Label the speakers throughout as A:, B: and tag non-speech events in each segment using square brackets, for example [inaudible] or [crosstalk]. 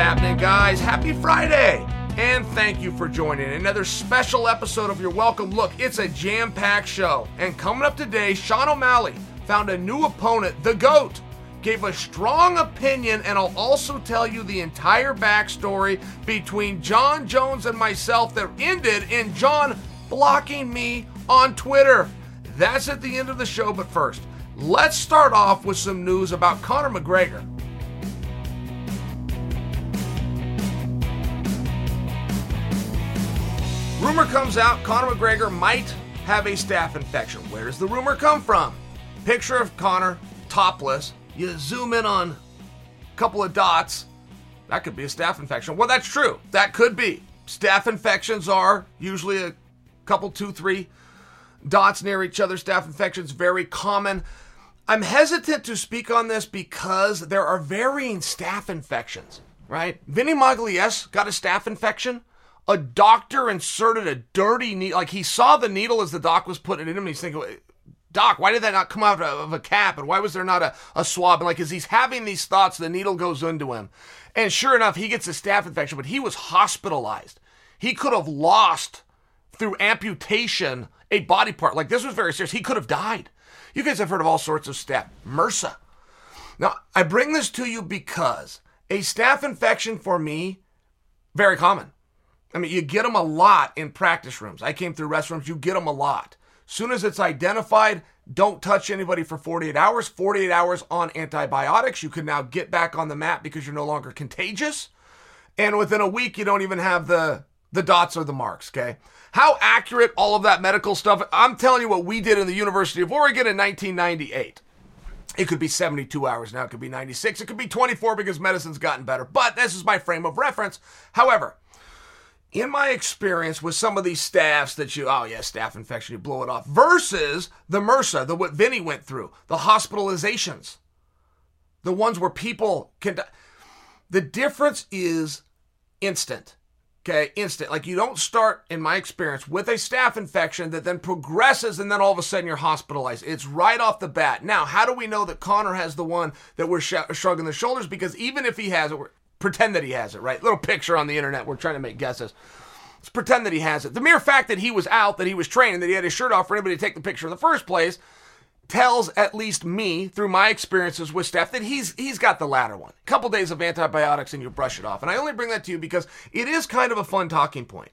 A: Happening, guys? Happy Friday! And thank you for joining another special episode of Your Welcome Look. It's a jam packed show. And coming up today, Sean O'Malley found a new opponent, the GOAT. Gave a strong opinion, and I'll also tell you the entire backstory between Jon Jones and myself that ended in Jon blocking me on Twitter. That's at the end of the show, but first, let's start off with some news about Conor McGregor. Rumor comes out Conor McGregor might have a staph infection. Where does the rumor come from? Picture of Conor topless. You zoom in on a couple of dots. That could be a staph infection. Well, that's true. That could be. Staph infections are usually a couple, two, three dots near each other. Staph infections very common. I'm hesitant to speak on this because there are varying staph infections, right? Vinny Magalhães got a staph infection a doctor inserted a dirty needle. Like he saw the needle as the doc was putting it in him. And he's thinking, Doc, why did that not come out of a cap? And why was there not a, a swab? And like, as he's having these thoughts, the needle goes into him. And sure enough, he gets a staph infection, but he was hospitalized. He could have lost through amputation a body part. Like this was very serious. He could have died. You guys have heard of all sorts of staph. MRSA. Now, I bring this to you because a staph infection for me, very common. I mean, you get them a lot in practice rooms. I came through restrooms, you get them a lot. Soon as it's identified, don't touch anybody for 48 hours. 48 hours on antibiotics. You can now get back on the mat because you're no longer contagious. And within a week, you don't even have the The dots or the marks, okay? How accurate all of that medical stuff, I'm telling you what we did in the University of Oregon in 1998. It could be 72 hours now, it could be 96, it could be 24 because medicine's gotten better, but this is my frame of reference. However, in my experience with some of these staphs that you, oh yeah, staph infection, you blow it off, versus the MRSA, the what Vinny went through, the hospitalizations, the ones where people can, die. the difference is instant. Okay, instant. Like you don't start, in my experience, with a staph infection that then progresses and then all of a sudden you're hospitalized. It's right off the bat. Now, how do we know that Conor has the one that we're sh- shrugging the shoulders? Because even if he has it, pretend that he has it, right? Little picture on the internet. We're trying to make guesses. Let's pretend that he has it. The mere fact that he was out, that he was training, that he had his shirt off for anybody to take the picture in the first place tells at least me through my experiences with staph that he's he's got the latter one. A couple days of antibiotics and you brush it off. And I only bring that to you because it is kind of a fun talking point.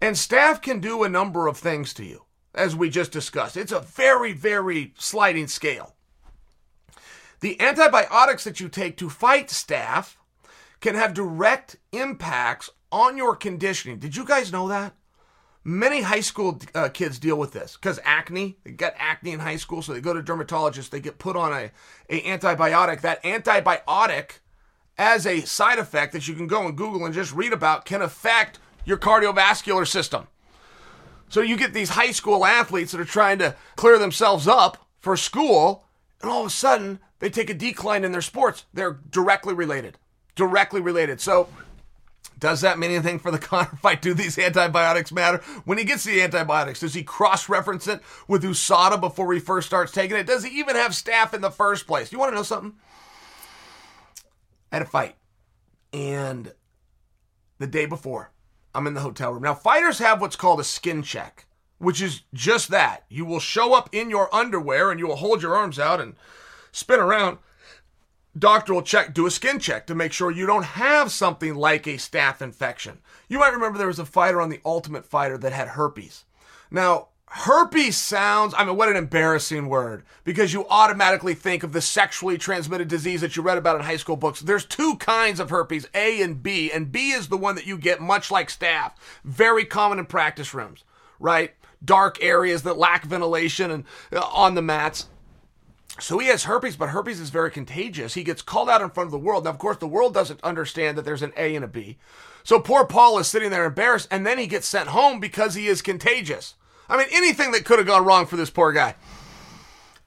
A: And staph can do a number of things to you, as we just discussed. It's a very, very sliding scale. The antibiotics that you take to fight staph can have direct impacts on your conditioning. Did you guys know that? Many high school uh, kids deal with this because acne. They get acne in high school, so they go to dermatologists. They get put on a, a antibiotic. That antibiotic, as a side effect that you can go and Google and just read about, can affect your cardiovascular system. So you get these high school athletes that are trying to clear themselves up for school, and all of a sudden they take a decline in their sports. They're directly related. Directly related. So does that mean anything for the [laughs] Conor fight? Do these antibiotics matter? When he gets the antibiotics, does he cross reference it with USADA before he first starts taking it? Does he even have staph in the first place? You want to know something? I had a fight. And the day before, I'm in the hotel room. Now, fighters have what's called a skin check, which is just that. You will show up in your underwear and you will hold your arms out and spin around doctor will check, do a skin check to make sure you don't have something like a staph infection. You might remember there was a fighter on the Ultimate Fighter that had herpes. Now, herpes sounds, I mean, what an embarrassing word because you automatically think of the sexually transmitted disease that you read about in high school books. There's two kinds of herpes, A and B, and B is the one that you get much like staph. Very common in practice rooms, right? Dark areas that lack ventilation and uh, on the mats. So he has herpes, but herpes is very contagious. He gets called out in front of the world. Now, of course, the world doesn't understand that there's an A and a B. So poor Paul is sitting there embarrassed, and then he gets sent home because he is contagious. I mean, anything that could have gone wrong for this poor guy.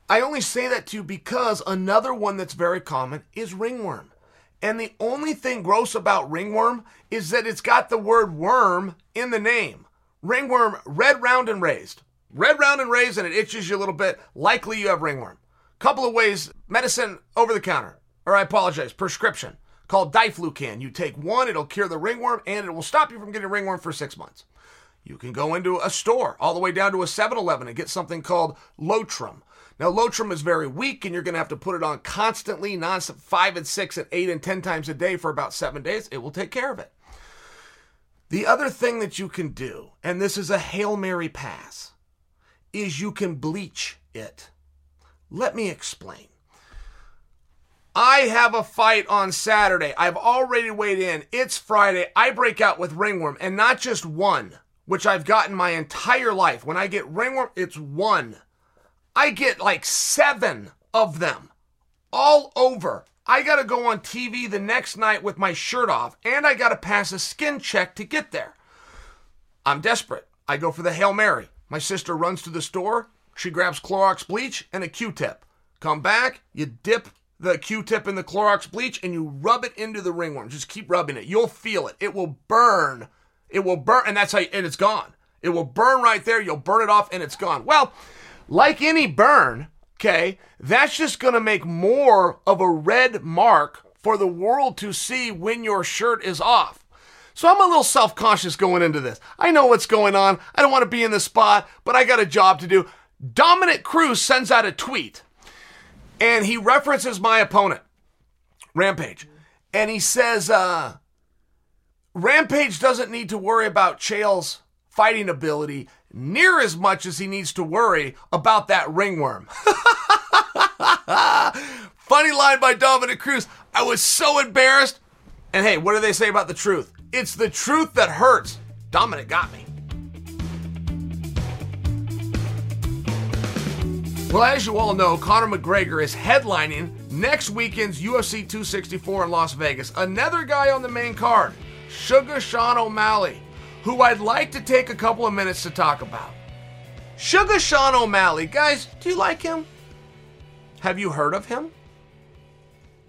A: I only say that to you because another one that's very common is ringworm. And the only thing gross about ringworm is that it's got the word worm in the name. Ringworm, red, round, and raised. Red, round, and raised, and it itches you a little bit. Likely you have ringworm. Couple of ways medicine over the counter, or I apologize, prescription called diflucan. You take one, it'll cure the ringworm, and it will stop you from getting ringworm for six months. You can go into a store all the way down to a 7 Eleven and get something called Lotrim. Now, Lotrim is very weak, and you're going to have to put it on constantly, non five and six and eight and 10 times a day for about seven days. It will take care of it. The other thing that you can do, and this is a Hail Mary pass, is you can bleach it. Let me explain. I have a fight on Saturday. I've already weighed in. It's Friday. I break out with ringworm, and not just one, which I've gotten my entire life. When I get ringworm, it's one. I get like seven of them all over. I got to go on TV the next night with my shirt off, and I got to pass a skin check to get there. I'm desperate. I go for the Hail Mary. My sister runs to the store. She grabs Clorox bleach and a Q-tip. Come back, you dip the Q-tip in the Clorox bleach and you rub it into the ringworm. Just keep rubbing it. You'll feel it. It will burn. It will burn, and that's how. You, and it's gone. It will burn right there. You'll burn it off, and it's gone. Well, like any burn, okay, that's just to make more of a red mark for the world to see when your shirt is off. So I'm a little self conscious going into this. I know what's going on. I don't want to be in the spot, but I got a job to do. Dominick Cruz sends out a tweet and he references my opponent, Rampage. And he says, uh, Rampage doesn't need to worry about Chael's fighting ability near as much as he needs to worry about that ringworm. [laughs] Funny line by Dominick Cruz. I was so embarrassed. And hey, what do they say about the truth? It's the truth that hurts. Dominick got me. Well, as you all know, Conor McGregor is headlining next weekend's UFC 264 in Las Vegas. Another guy on the main card, Sugar Sean O'Malley, who I'd like to take a couple of minutes to talk about. Sugar Sean O'Malley, guys, do you like him? Have you heard of him?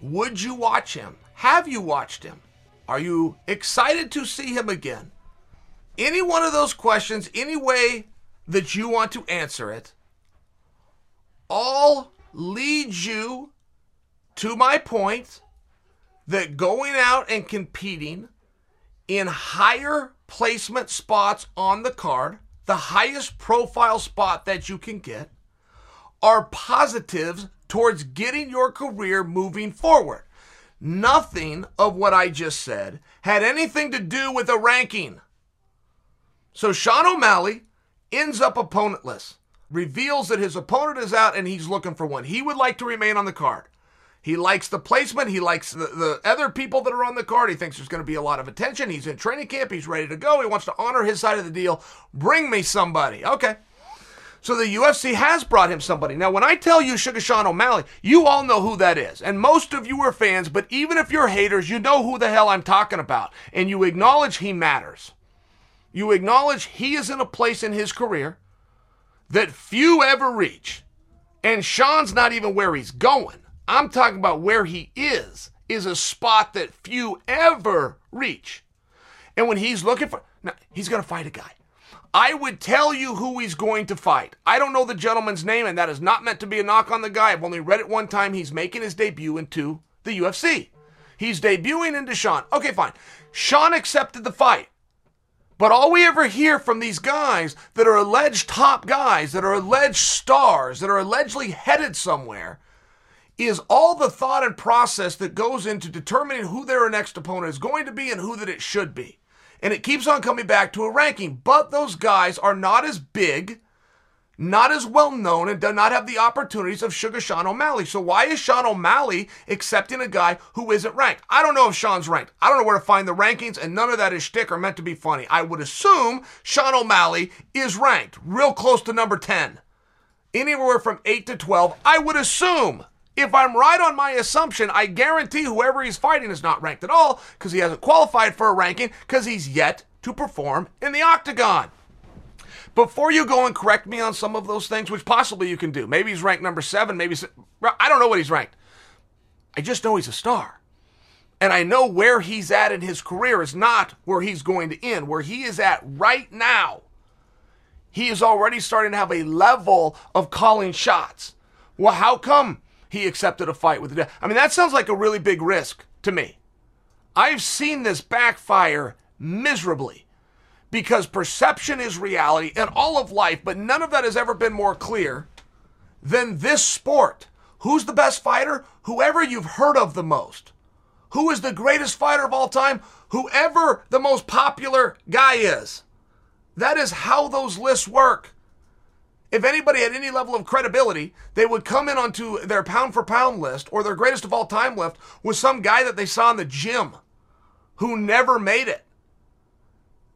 A: Would you watch him? Have you watched him? Are you excited to see him again? Any one of those questions, any way that you want to answer it, all leads you to my point that going out and competing in higher placement spots on the card, the highest profile spot that you can get, are positives towards getting your career moving forward. Nothing of what I just said had anything to do with a ranking. So Sean O'Malley ends up opponentless reveals that his opponent is out and he's looking for one. He would like to remain on the card. He likes the placement. He likes the, the other people that are on the card. He thinks there's going to be a lot of attention. He's in training camp. He's ready to go. He wants to honor his side of the deal. Bring me somebody. Okay. So the UFC has brought him somebody. Now, when I tell you Sugar Sean O'Malley, you all know who that is. And most of you are fans, but even if you're haters, you know who the hell I'm talking about. And you acknowledge he matters. You acknowledge he is in a place in his career that few ever reach. And Sean's not even where he's going. I'm talking about where he is, is a spot that few ever reach. And when he's looking for, now, he's going to fight a guy. I would tell you who he's going to fight. I don't know the gentleman's name, and that is not meant to be a knock on the guy. I've only read it one time. He's making his debut into the UFC. He's debuting into Sean. Okay, fine. Sean accepted the fight. But all we ever hear from these guys that are alleged top guys, that are alleged stars, that are allegedly headed somewhere, is all the thought and process that goes into determining who their next opponent is going to be and who that it should be. And it keeps on coming back to a ranking. But those guys are not as big not as well known and do not have the opportunities of Sugar Sean O'Malley. So why is Sean O'Malley accepting a guy who isn't ranked? I don't know if Sean's ranked. I don't know where to find the rankings, and none of that is shtick or meant to be funny. I would assume Sean O'Malley is ranked real close to number 10. Anywhere from 8 to 12, I would assume. If I'm right on my assumption, I guarantee whoever he's fighting is not ranked at all because he hasn't qualified for a ranking because he's yet to perform in the octagon. Before you go and correct me on some of those things, which possibly you can do, maybe he's ranked number seven, maybe I don't know what he's ranked. I just know he's a star. And I know where he's at in his career is not where he's going to end. Where he is at right now, he is already starting to have a level of calling shots. Well, how come he accepted a fight with the I mean, that sounds like a really big risk to me. I've seen this backfire miserably because perception is reality and all of life, but none of that has ever been more clear than this sport. Who's the best fighter? Whoever you've heard of the most. Who is the greatest fighter of all time? Whoever the most popular guy is. That is how those lists work. If anybody had any level of credibility, they would come in onto their pound for pound list or their greatest of all time list with some guy that they saw in the gym who never made it.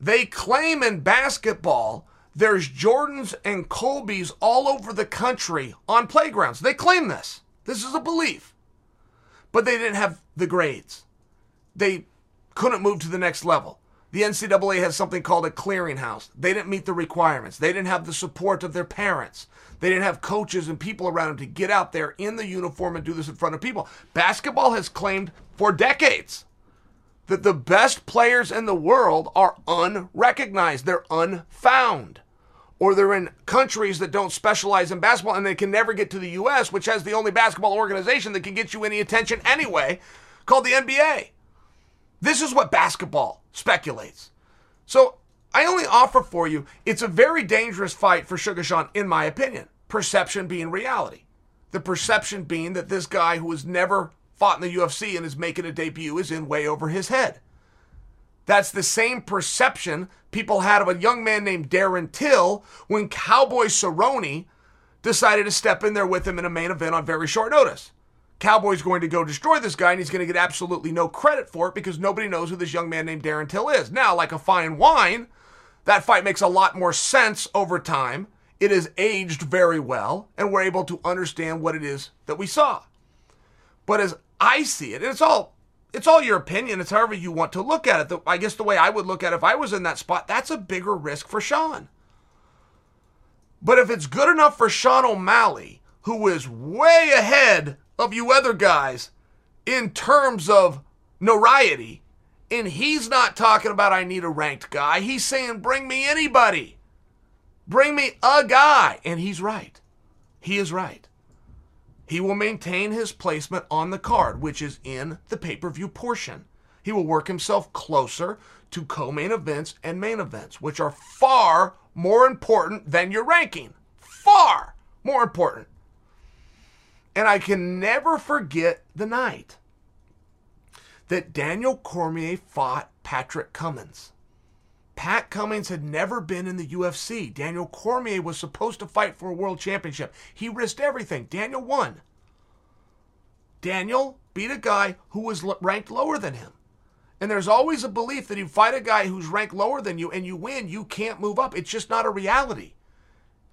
A: They claim in basketball there's Jordans and Kobe's all over the country on playgrounds. They claim this. This is a belief. But they didn't have the grades. They couldn't move to the next level. The NCAA has something called a clearinghouse. They didn't meet the requirements. They didn't have the support of their parents. They didn't have coaches and people around them to get out there in the uniform and do this in front of people. Basketball has claimed for decades that the best players in the world are unrecognized, they're unfound. Or they're in countries that don't specialize in basketball and they can never get to the US, which has the only basketball organization that can get you any attention anyway, called the NBA. This is what basketball speculates. So I only offer for you, it's a very dangerous fight for Sugar Sean, in my opinion. Perception being reality. The perception being that this guy who has never fought in the UFC and is making a debut is in way over his head. That's the same perception people had of a young man named Darren Till when Cowboy Cerrone decided to step in there with him in a main event on very short notice. Cowboy's going to go destroy this guy and he's going to get absolutely no credit for it because nobody knows who this young man named Darren Till is. Now, like a fine wine, That fight makes a lot more sense over time. It is aged very well, and we're able to understand what it is that we saw. But as I see it, and it's all it's all your opinion. It's however you want to look at it. The, I guess the way I would look at it if I was in that spot, that's a bigger risk for Sean. But if it's good enough for Sean O'Malley, who is way ahead of you other guys in terms of notoriety, and he's not talking about I need a ranked guy. He's saying bring me anybody. Bring me a guy. And he's right. He is right. He will maintain his placement on the card, which is in the pay per view portion. He will work himself closer to co main events and main events, which are far more important than your ranking. Far more important. And I can never forget the night that Daniel Cormier fought Patrick Cummins. Pat Cummins had never been in the UFC. Daniel Cormier was supposed to fight for a world championship. He risked everything. Daniel won. Daniel beat a guy who was ranked lower than him. And there's always a belief that you fight a guy who's ranked lower than you and you win, you can't move up. It's just not a reality.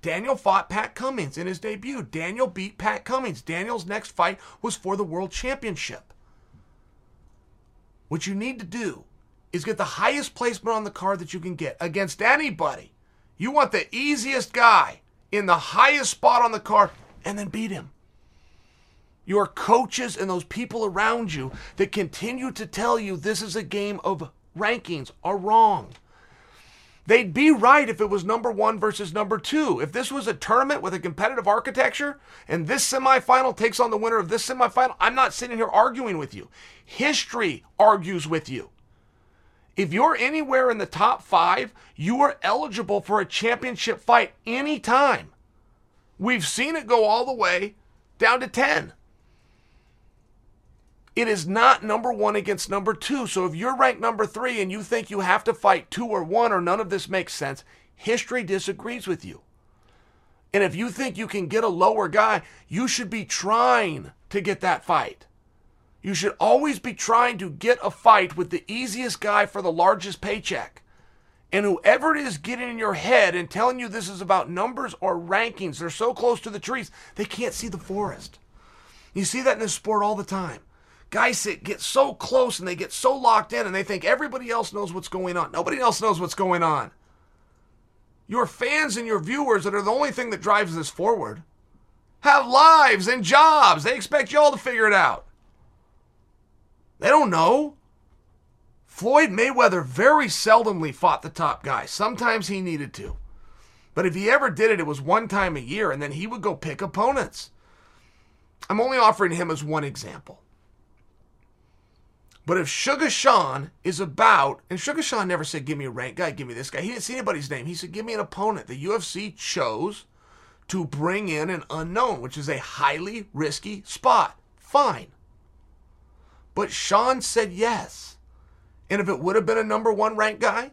A: Daniel fought Pat Cummins in his debut. Daniel beat Pat Cummins. Daniel's next fight was for the world championship. What you need to do is get the highest placement on the card that you can get against anybody. You want the easiest guy in the highest spot on the card and then beat him. Your coaches and those people around you that continue to tell you this is a game of rankings are wrong. They'd be right if it was number one versus number two. If this was a tournament with a competitive architecture and this semifinal takes on the winner of this semifinal, I'm not sitting here arguing with you. History argues with you. If you're anywhere in the top five, you are eligible for a championship fight anytime. We've seen it go all the way down to 10. It is not number one against number two. So if you're ranked number three and you think you have to fight two or one or none of this makes sense, history disagrees with you. And if you think you can get a lower guy, you should be trying to get that fight. You should always be trying to get a fight with the easiest guy for the largest paycheck. And whoever it is getting in your head and telling you this is about numbers or rankings, they're so close to the trees, they can't see the forest. You see that in this sport all the time guys that get so close and they get so locked in and they think everybody else knows what's going on. Nobody else knows what's going on. Your fans and your viewers that are the only thing that drives this forward have lives and jobs. They expect y'all to figure it out. They don't know. Floyd Mayweather very seldomly fought the top guy. Sometimes he needed to. But if he ever did it, it was one time a year, and then he would go pick opponents. I'm only offering him as one example. But if Sugar Sean is about, and Sugar Sean never said, give me a rank guy, give me this guy. He didn't see anybody's name. He said, give me an opponent. The UFC chose to bring in an unknown, which is a highly risky spot. Fine. But Sean said yes. And if it would have been a number one ranked guy,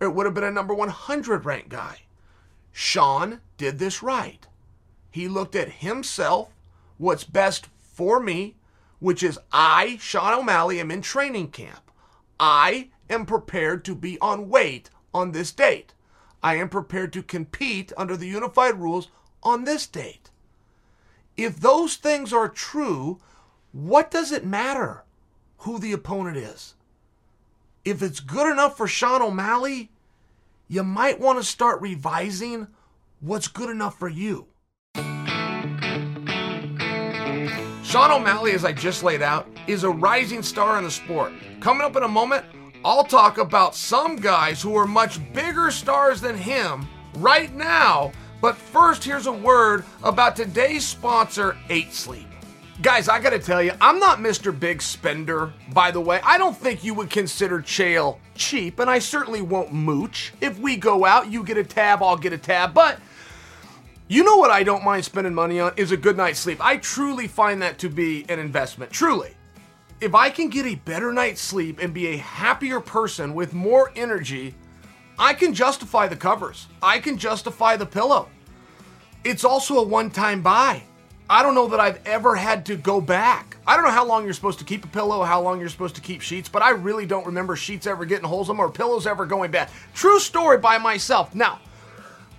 A: it would have been a number 100 ranked guy, Sean did this right. He looked at himself, what's best for me, which is I, Sean O'Malley, am in training camp. I am prepared to be on weight on this date. I am prepared to compete under the unified rules on this date. If those things are true, what does it matter who the opponent is? If it's good enough for Sean O'Malley, you might want to start revising what's good enough for you. Sean O'Malley, as I just laid out, is a rising star in the sport. Coming up in a moment, I'll talk about some guys who are much bigger stars than him right now. But first, here's a word about today's sponsor, 8 Sleep. Guys, I gotta tell you, I'm not Mr. Big Spender, by the way. I don't think you would consider Chael cheap, and I certainly won't mooch. If we go out, you get a tab, I'll get a tab. But you know what I don't mind spending money on is a good night's sleep. I truly find that to be an investment. Truly. If I can get a better night's sleep and be a happier person with more energy, I can justify the covers. I can justify the pillow. It's also a one time buy. I don't know that I've ever had to go back. I don't know how long you're supposed to keep a pillow, how long you're supposed to keep sheets, but I really don't remember sheets ever getting holes in them or pillows ever going bad. True story by myself. Now,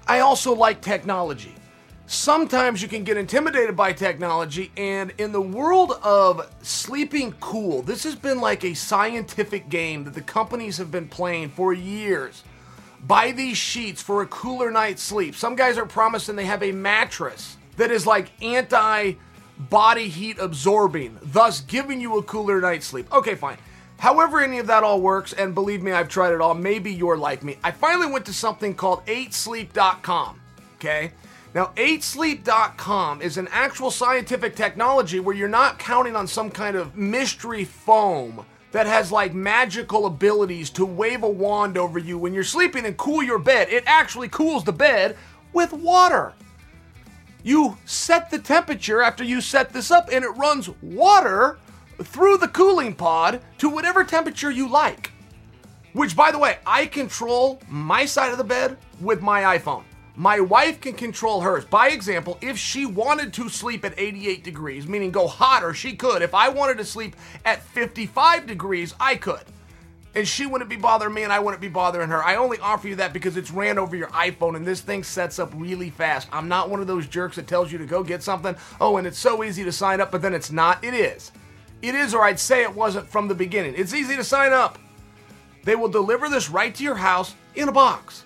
A: I also like technology. Sometimes you can get intimidated by technology, and in the world of sleeping cool, this has been like a scientific game that the companies have been playing for years. Buy these sheets for a cooler night's sleep. Some guys are promising they have a mattress that is like anti body heat absorbing, thus giving you a cooler night's sleep. Okay, fine. However, any of that all works, and believe me, I've tried it all. Maybe you're like me. I finally went to something called 8sleep.com. Okay? Now, 8sleep.com is an actual scientific technology where you're not counting on some kind of mystery foam that has like magical abilities to wave a wand over you when you're sleeping and cool your bed. It actually cools the bed with water. You set the temperature after you set this up, and it runs water through the cooling pod to whatever temperature you like. Which, by the way, I control my side of the bed with my iPhone. My wife can control hers. By example, if she wanted to sleep at 88 degrees, meaning go hotter, she could. If I wanted to sleep at 55 degrees, I could and she wouldn't be bothering me and I wouldn't be bothering her. I only offer you that because it's ran over your iPhone and this thing sets up really fast. I'm not one of those jerks that tells you to go get something. Oh, and it's so easy to sign up, but then it's not. It is. It is, or I'd say it wasn't from the beginning. It's easy to sign up. They will deliver this right to your house in a box.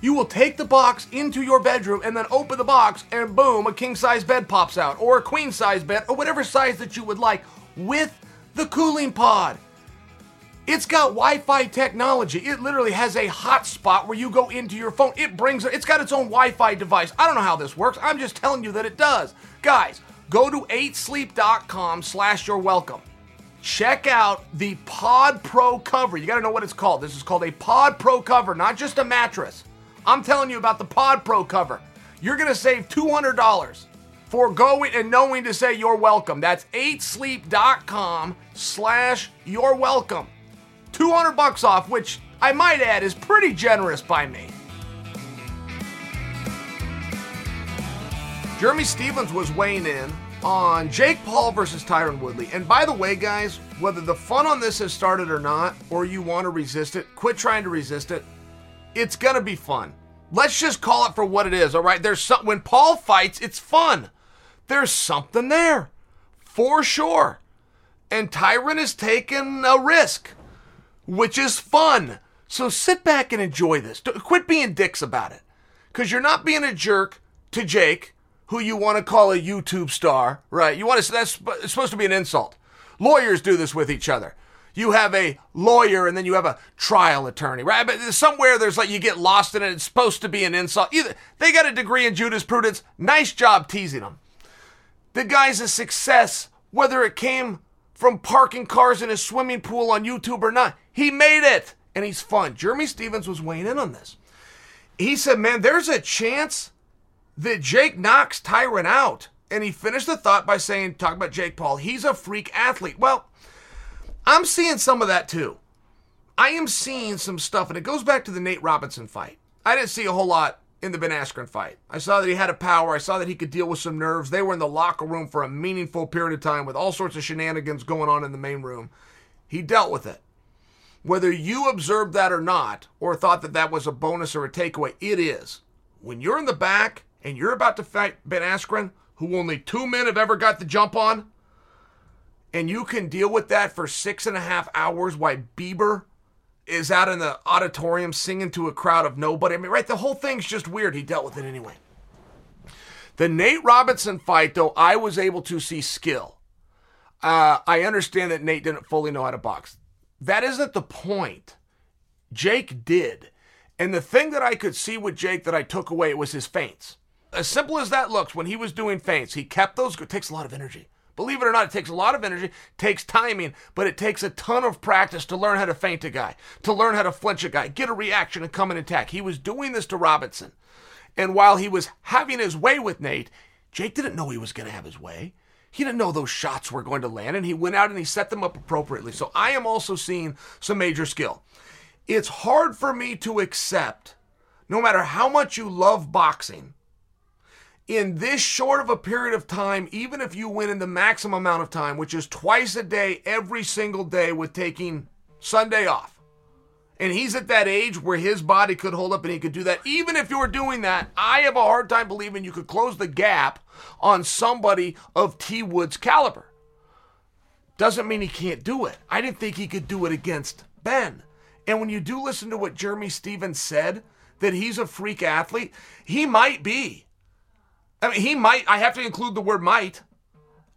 A: You will take the box into your bedroom and then open the box, and boom, a king size bed pops out, or a queen size bed, or whatever size that you would like with the cooling pod. It's got Wi-Fi technology. It literally has a hotspot where you go into your phone. It brings it. It's got its own Wi-Fi device. I don't know how this works. I'm just telling you that it does. Guys, go to 8sleep.com slash your welcome. Check out the Pod Pro cover. You got to know what it's called. This is called a Pod Pro cover, not just a mattress. I'm telling you about the Pod Pro cover. You're to save $200 for going and knowing to say you're welcome. That's 8sleep.com slash you're welcome. 200 bucks off, which I might add is pretty generous by me. Jeremy Stephens was weighing in on Jake Paul versus Tyron Woodley. And by the way, guys, whether the fun on this has started or not, or you want to resist it, quit trying to resist it. It's going to be fun. Let's just call it for what it is, all right? There's some when Paul fights, it's fun. There's something there. For sure. And Tyron is taking a risk which is fun. So sit back and enjoy this. Quit being dicks about it. Because you're not being a jerk to Jake, who you want to call a YouTube star, right? You want to, that's supposed to be an insult. Lawyers do this with each other. You have a lawyer and then you have a trial attorney, right? But somewhere there's like you get lost in it. It's supposed to be an insult. Either they got a degree in jurisprudence. Nice job teasing them. The guy's a success, whether it came from parking cars in a swimming pool on YouTube or not. He made it, and he's fun. Jeremy Stephens was weighing in on this. He said, Man, there's a chance that Jake knocks Tyron out. And he finished the thought by saying, Talk about Jake Paul, he's a freak athlete. Well, I'm seeing some of that too. I am seeing some stuff, and it goes back to the Nate Robinson fight. I didn't see a whole lot in the Ben Askren fight. I saw that he had a power. I saw that he could deal with some nerves. They were in the locker room for a meaningful period of time with all sorts of shenanigans going on in the main room. He dealt with it. Whether you observed that or not, or thought that that was a bonus or a takeaway, it is. When you're in the back and you're about to fight Ben Askren, who only two men have ever got the jump on, and you can deal with that for six and a half hours while Bieber is out in the auditorium singing to a crowd of nobody. I mean, right? The whole thing's just weird. He dealt with it anyway. The Nate Robinson fight, though, I was able to see skill. Uh, I understand that Nate didn't fully know how to box. That isn't the point. Jake did. And the thing that I could see with Jake that I took away was his feints. As simple as that looks, when he was doing feints, he kept those. It takes a lot of energy. Believe it or not, it takes a lot of energy, takes timing, but it takes a ton of practice to learn how to feint a guy, to learn how to flinch a guy, get a reaction and come and attack. He was doing this to Robinson. And while he was having his way with Nate, Jake didn't know he was going to have his way. He didn't know those shots were going to land, and he went out and he set them up appropriately. So I am also seeing some major skill. It's hard for me to accept, no matter how much you love boxing, in this short of a period of time, even if you win in the maximum amount of time, which is twice a day, every single day, with taking Sunday off, and he's at that age where his body could hold up and he could do that. Even if you're doing that, I have a hard time believing you could close the gap on somebody of T. Wood's caliber. Doesn't mean he can't do it. I didn't think he could do it against Ben. And when you do listen to what Jeremy Stephens said, that he's a freak athlete, he might be. I mean, he might. I have to include the word might.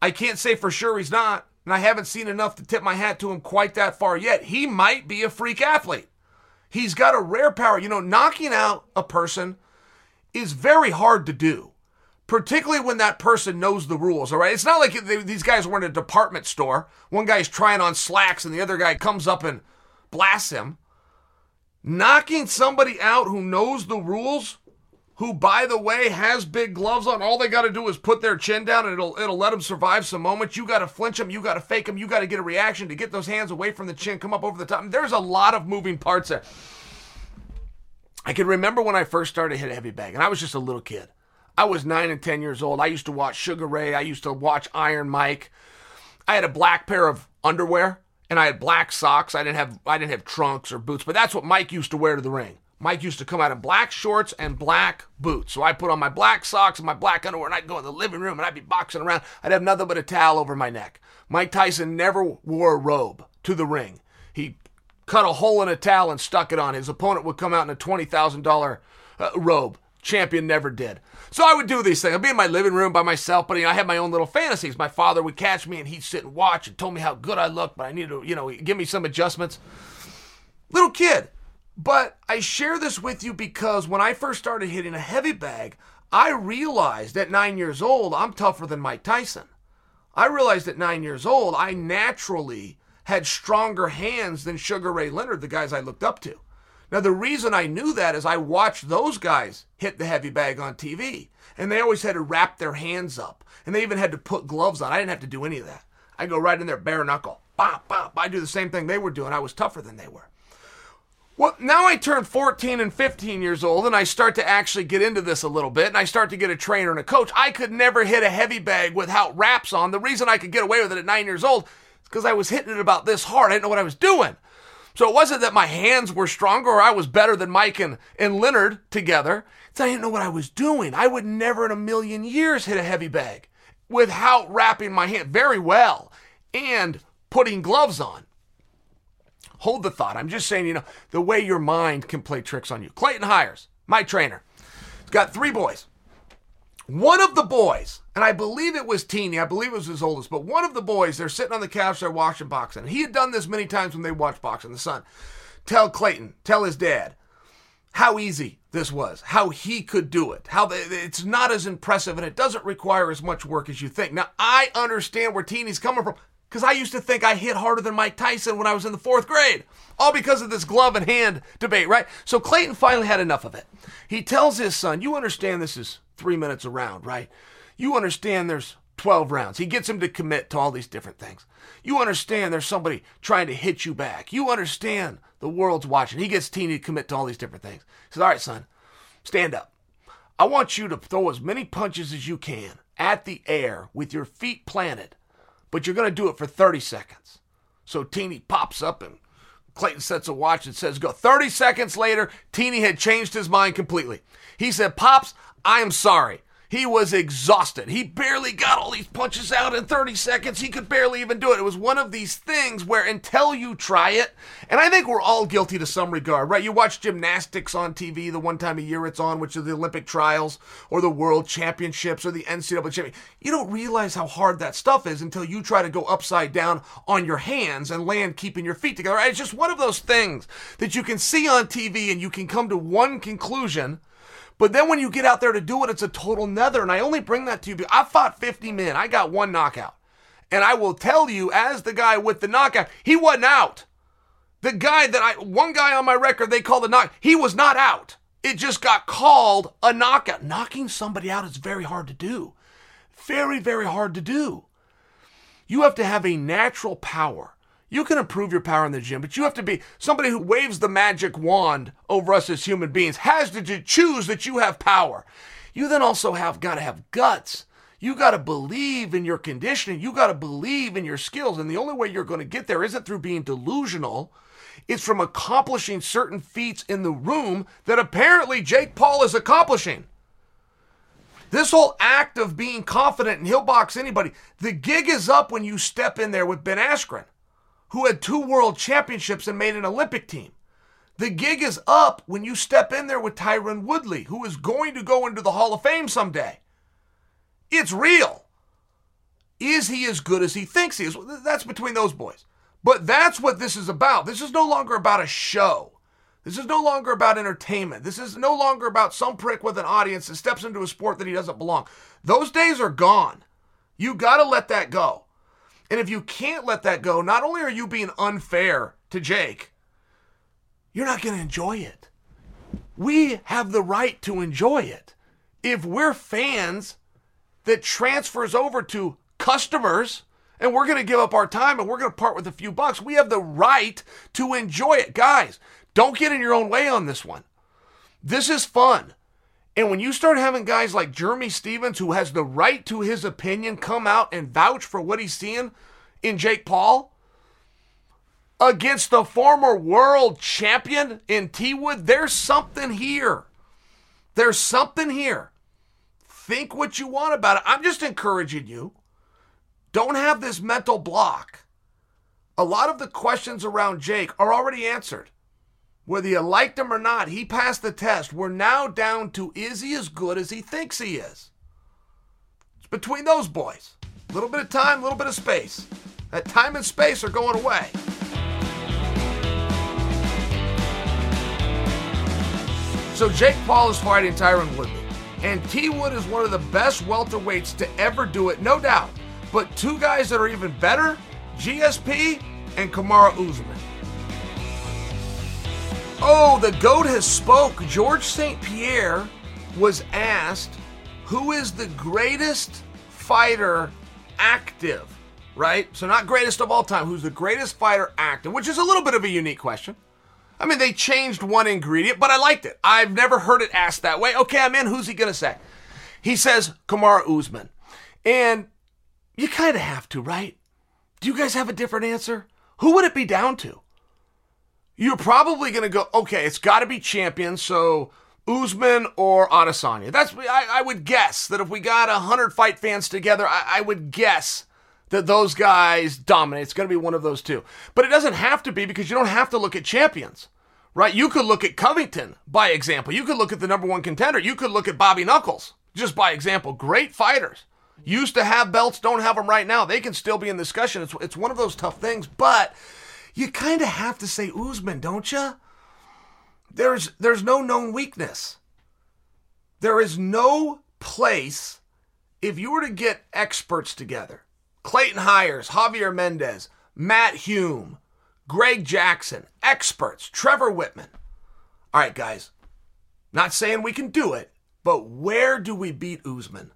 A: I can't say for sure he's not, and I haven't seen enough to tip my hat to him quite that far yet. He might be a freak athlete. He's got a rare power. You know, knocking out a person is very hard to do, particularly when that person knows the rules, all right? It's not like they, these guys were in a department store. One guy's trying on slacks and the other guy comes up and blasts him. Knocking somebody out who knows the rules, who by the way has big gloves on, all they got to do is put their chin down and it'll it'll let them survive some moments. You got to flinch them, you got to fake them, you got to get a reaction to get those hands away from the chin, come up over the top. There's a lot of moving parts there. I can remember when I first started hit heavy bag, and I was just a little kid. I was nine and ten years old. I used to watch Sugar Ray. I used to watch Iron Mike. I had a black pair of underwear and I had black socks. I didn't have I didn't have trunks or boots, but that's what Mike used to wear to the ring. Mike used to come out in black shorts and black boots. So I put on my black socks and my black underwear and I'd go in the living room and I'd be boxing around. I'd have nothing but a towel over my neck. Mike Tyson never wore a robe to the ring. He cut a hole in a towel and stuck it on. His opponent would come out in a $20,000 uh, robe. Champion never did. So I would do these things. I'd be in my living room by myself, but you know, I had my own little fantasies. My father would catch me and he'd sit and watch and told me how good I looked, but I needed to, you know, give me some adjustments. Little kid. But I share this with you because when I first started hitting a heavy bag, I realized at nine years old, I'm tougher than Mike Tyson. I realized at nine years old, I naturally had stronger hands than Sugar Ray Leonard, the guys I looked up to. Now, the reason I knew that is I watched those guys hit the heavy bag on TV, and they always had to wrap their hands up, and they even had to put gloves on. I didn't have to do any of that. I go right in there, bare knuckle, bop, bop. I do the same thing they were doing. I was tougher than they were. Well, now I turn 14 and 15 years old, and I start to actually get into this a little bit, and I start to get a trainer and a coach. I could never hit a heavy bag without wraps on. The reason I could get away with it at nine years old is because I was hitting it about this hard. I didn't know what I was doing. So it wasn't that my hands were stronger or I was better than Mike and, and Leonard together. It's I didn't know what I was doing. I would never in a million years hit a heavy bag without wrapping my hand very well and putting gloves on. Hold the thought. I'm just saying, you know, the way your mind can play tricks on you. Clayton Hires, my trainer. He's got three boys. One of the boys, and I believe it was Teeny, I believe it was his oldest, but one of the boys, they're sitting on the couch, they're watching boxing. and He had done this many times when they watched boxing. The son, tell Clayton, tell his dad how easy this was, how he could do it, how it's not as impressive and it doesn't require as much work as you think. Now, I understand where Teeny's coming from because I used to think I hit harder than Mike Tyson when I was in the fourth grade, all because of this glove and hand debate, right? So Clayton finally had enough of it. He tells his son, You understand this is three minutes a round, right? You understand there's 12 rounds. He gets him to commit to all these different things. You understand there's somebody trying to hit you back. You understand the world's watching. He gets Teeny to commit to all these different things. He says, All right, son, stand up. I want you to throw as many punches as you can at the air with your feet planted, but you're going to do it for 30 seconds. So Teeny pops up and Clayton sets a watch and says, Go. 30 seconds later, Teeny had changed his mind completely. He said, Pops, I am sorry. He was exhausted. He barely got all these punches out in 30 seconds. He could barely even do it. It was one of these things where until you try it, and I think we're all guilty to some regard, right? You watch gymnastics on TV the one time a year it's on, which is the Olympic trials or the World Championships or the NCAA Championship. You don't realize how hard that stuff is until you try to go upside down on your hands and land keeping your feet together. It's just one of those things that you can see on TV and you can come to one conclusion but then when you get out there to do it, it's a total nether. And I only bring that to you. I fought 50 men. I got one knockout. And I will tell you, as the guy with the knockout, he wasn't out. The guy that I, one guy on my record, they called the knock, he was not out. It just got called a knockout. Knocking somebody out is very hard to do. Very, very hard to do. You have to have a natural power you can improve your power in the gym, but you have to be somebody who waves the magic wand over us as human beings, has to choose that you have power. you then also have got to have guts. You got to believe in your conditioning. You got to believe in your skills. And the only way you're going to get there isn't through being delusional. It's from accomplishing certain feats in the room that apparently Jake Paul is accomplishing. This whole act of being confident and he'll box anybody, the gig is up when you step in there with Ben Askren, who had two world championships and made an Olympic team. The gig is up when you step in there with Tyron Woodley, who is going to go into the Hall of Fame someday. It's real. Is he as good as he thinks he is? That's between those boys. But that's what this is about. This is no longer about a show. This is no longer about entertainment. This is no longer about some prick with an audience that steps into a sport that he doesn't belong. Those days are gone. You got to let that go. And if you can't let that go, not only are you being unfair to Jake, you're not going to enjoy it. We have the right to enjoy it. If we're fans that transfers over to customers and we're going to give up our time and we're going to part with a few bucks, we have the right to enjoy it. Guys, don't get in your own way on this one. This is fun. And when you start having guys like Jeremy Stephens, who has the right to his opinion, come out and vouch for what he's seeing in Jake Paul against the former world champion in T Wood, there's something here. There's something here. Think what you want about it. I'm just encouraging you. Don't have this mental block. A lot of the questions around Jake are already answered. Whether you liked him or not, he passed the test. We're now down to is he as good as he thinks he is? It's between those boys. A little bit of time, a little bit of space. That time and space are going away. So Jake Paul is fighting Tyron Woodley. And T Wood is one of the best welterweights to ever do it, no doubt. But two guys that are even better GSP and Kamaru Usman. Oh, the GOAT has spoke. George St. Pierre was asked who is the greatest fighter active, right? So, not greatest of all time, who's the greatest fighter active, which is a little bit of a unique question. I mean, they changed one ingredient, but I liked it. I've never heard it asked that way. Okay, I'm in. Who's he going to say? He says Kamaru Usman. And you kind of have to, right? Do you guys have a different answer? Who would it be down to? You're probably going to go, okay, it's got to be champion, so Usman or Adesanya. That's I, I, would guess that if we got hundred fight fans together, I, I would guess that those guys dominate. It's going to be one of those two. But it doesn't have to be because you don't have to look at champions, right? You could look at Covington by example. You could look at the number one contender. You could look at Bobby Knuckles just by example. Great fighters. Used to have belts, don't have them right now. They can still be in discussion. It's, it's one of those tough things, but you kind of have to say Usman, don't you? There's there's no known weakness. There is no place if you were to get experts together. Clayton Hires, Javier Mendez, Matt Hume, Greg Jackson, experts, Trevor Wittman. All right, guys. Not saying we can do it, but where do we beat Usman?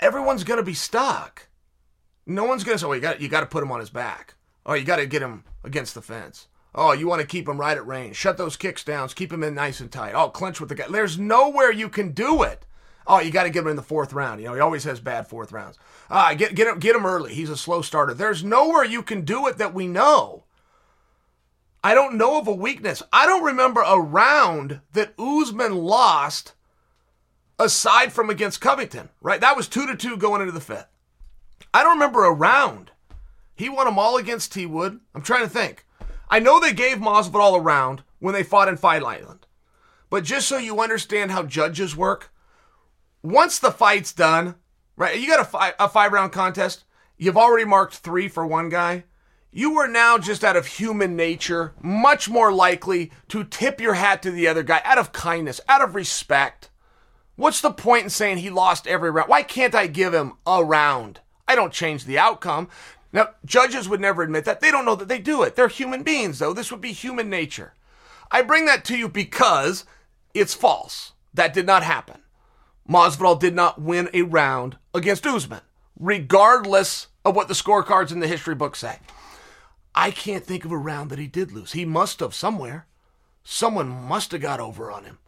A: Everyone's going to be stuck. No one's going to say, well, you got you got to put him on his back. Oh, you got to get him against the fence. Oh, you want to keep him right at range. Shut those kicks down. Keep him in nice and tight. Oh, clinch with the guy. There's nowhere you can do it. Oh, you got to get him in the fourth round. You know, he always has bad fourth rounds. Ah, get get him get him early. He's a slow starter. There's nowhere you can do it that we know. I don't know of a weakness. I don't remember a round that Usman lost aside from against Covington, right? That was 2 to 2 going into the fifth. I don't remember a round he won them all against T Wood. I'm trying to think. I know they gave Masvidal a round when they fought in Fight Island. But just so you understand how judges work, once the fight's done, right? You got a five, a five round contest. You've already marked three for one guy. You are now just out of human nature much more likely to tip your hat to the other guy out of kindness, out of respect. What's the point in saying he lost every round? Why can't I give him a round? I don't change the outcome. Now, judges would never admit that. They don't know that they do it. They're human beings, though. This would be human nature. I bring that to you because it's false. That did not happen. Masvidal did not win a round against Usman, regardless of what the scorecards in the history book say. I can't think of a round that he did lose. He must have somewhere. Someone must have got over on him.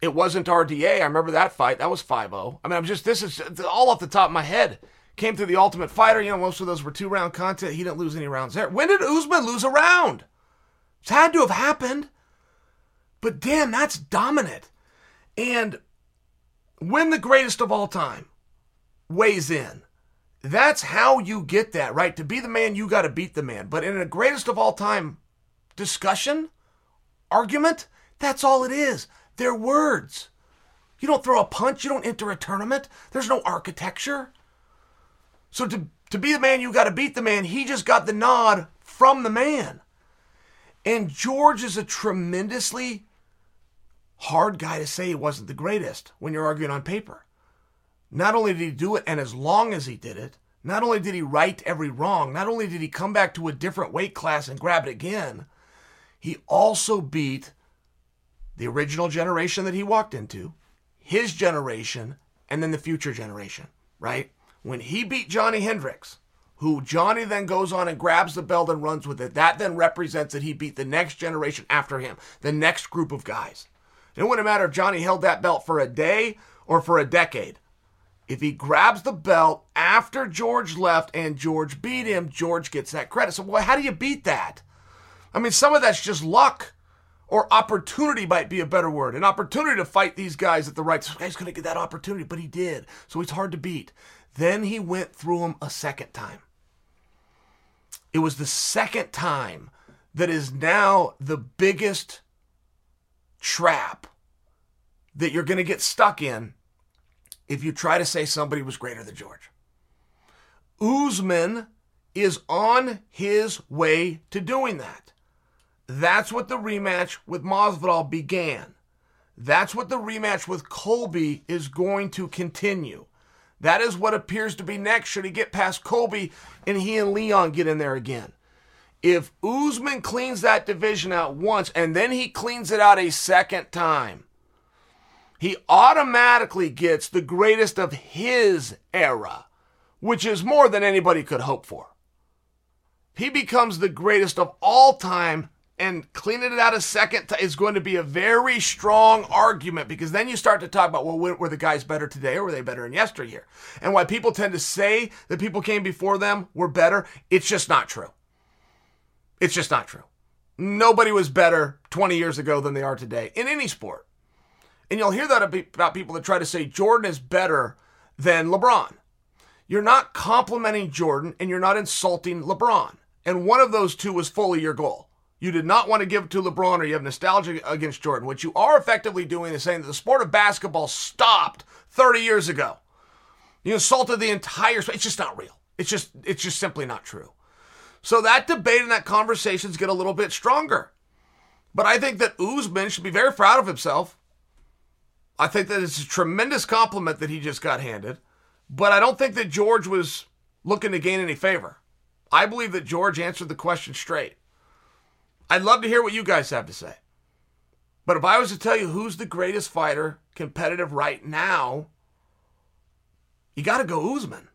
A: It wasn't RDA. I remember that fight. That was 5 0. I mean, I'm just, this is all off the top of my head. Came through the Ultimate Fighter. You know, most of those were two round content. He didn't lose any rounds there. When did Usman lose a round? It's had to have happened. But damn, that's dominant. And when the greatest of all time weighs in, that's how you get that, right? To be the man, you got to beat the man. But in a greatest of all time discussion, argument, that's all it is. They're words. You don't throw a punch, you don't enter a tournament. There's no architecture. So to, to be the man, you got to beat the man. He just got the nod from the man. And George is a tremendously hard guy to say he wasn't the greatest when you're arguing on paper. Not only did he do it, and as long as he did it, not only did he right every wrong, not only did he come back to a different weight class and grab it again, he also beat the original generation that he walked into, his generation, and then the future generation, right? When he beat Johny Hendricks, who Johny then goes on and grabs the belt and runs with it, that then represents that he beat the next generation after him, the next group of guys. It wouldn't matter if Johny held that belt for a day or for a decade. If he grabs the belt after George left and George beat him, George gets that credit. So, well, how do you beat that? I mean, some of that's just luck or opportunity might be a better word. An opportunity to fight these guys at the right time. He's going to get that opportunity, but he did. So he's hard to beat. Then he went through them a second time. It was the second time that is now the biggest trap that you're going to get stuck in if you try to say somebody was greater than George. Usman is on his way to doing that. That's what the rematch with Masvidal began. That's what the rematch with Colby is going to continue. That is what appears to be next should he get past Colby and he and Leon get in there again. If Usman cleans that division out once and then he cleans it out a second time, he automatically gets the greatest of his era, which is more than anybody could hope for. He becomes the greatest of all time, and cleaning it out a second is going to be a very strong argument because then you start to talk about, well, were the guys better today or were they better in yesteryear? And why people tend to say that people came before them were better, it's just not true. It's just not true. Nobody was better 20 years ago than they are today in any sport. And you'll hear that about people that try to say Jordan is better than LeBron. You're not complimenting Jordan and you're not insulting LeBron. And one of those two was fully your goal. You did not want to give it to LeBron or you have nostalgia against Jordan. What you are effectively doing is saying that the sport of basketball stopped 30 years ago. You insulted the entire sport. It's just not real. It's just it's just simply not true. So that debate and that conversations get a little bit stronger. But I think that Usman should be very proud of himself I think that it's a tremendous compliment that he just got handed, but I don't think that George was looking to gain any favor. I believe that George answered the question straight. I'd love to hear what you guys have to say. But if I was to tell you who's the greatest fighter competitive right now, you got to go Usman.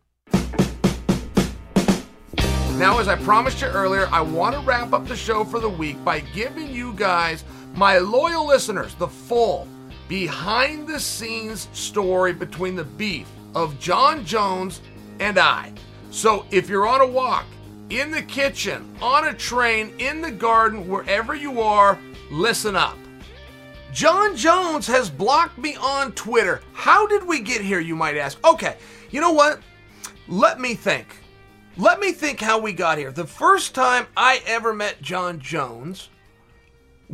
A: Now, as I promised you earlier, I want to wrap up the show for the week by giving you guys, my loyal listeners, the full behind the scenes story between the beef of Jon Jones and I. So if you're on a walk, in the kitchen, on a train, in the garden, wherever you are, listen up. Jon Jones has blocked me on Twitter. How did we get here, you might ask? Okay, you know what? Let me think. Let me think how we got here. The first time I ever met Jon Jones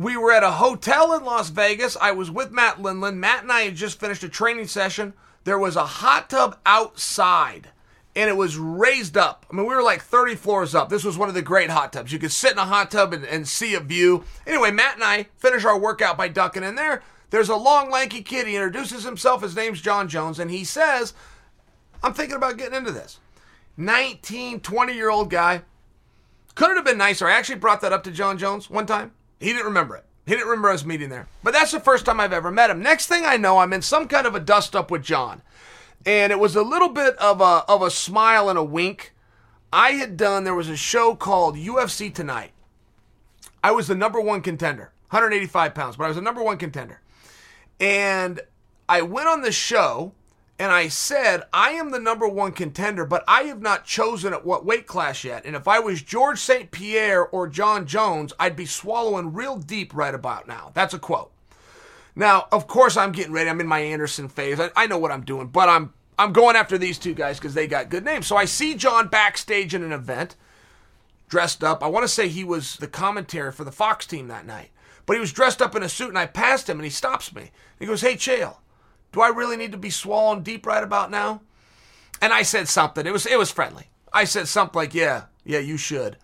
A: we were at a hotel in Las Vegas. I was with Matt Lindland. Matt and I had just finished a training session. There was a hot tub outside and it was raised up. I mean, we were like 30 floors up. This was one of the great hot tubs. You could sit in a hot tub and, and see a view. Anyway, Matt and I finish our workout by ducking in there. There's a long, lanky kid. He introduces himself. His name's Jon Jones, and he says, I'm thinking about getting into this. 19, 20 year old guy. Couldn't have been nicer. I actually brought that up to Jon Jones one time. He didn't remember it. He didn't remember us meeting there. But that's the first time I've ever met him. Next thing I know, I'm in some kind of a dust up with Jon. And it was a little bit of a of a smile and a wink. I had done there was a show called UFC Tonight. I was the number one contender, 185 pounds, but I was the number one contender. And I went on the show and I said, I am the number one contender, but I have not chosen at what weight class yet. And if I was George St. Pierre or Jon Jones, I'd be swallowing real deep right about now. That's a quote. Now, of course, I'm getting ready. I'm in my Anderson phase. I, I know what I'm doing, but I'm I'm going after these two guys because they got good names. So I see Jon backstage in an event, dressed up. I want to say he was the commentary for the Fox team that night, but he was dressed up in a suit, and I passed him, and he stops me. He goes, "Hey, Chael, do I really need to be swallowing deep right about now?" And I said something. It was it was friendly. I said something like, "Yeah, yeah, you should."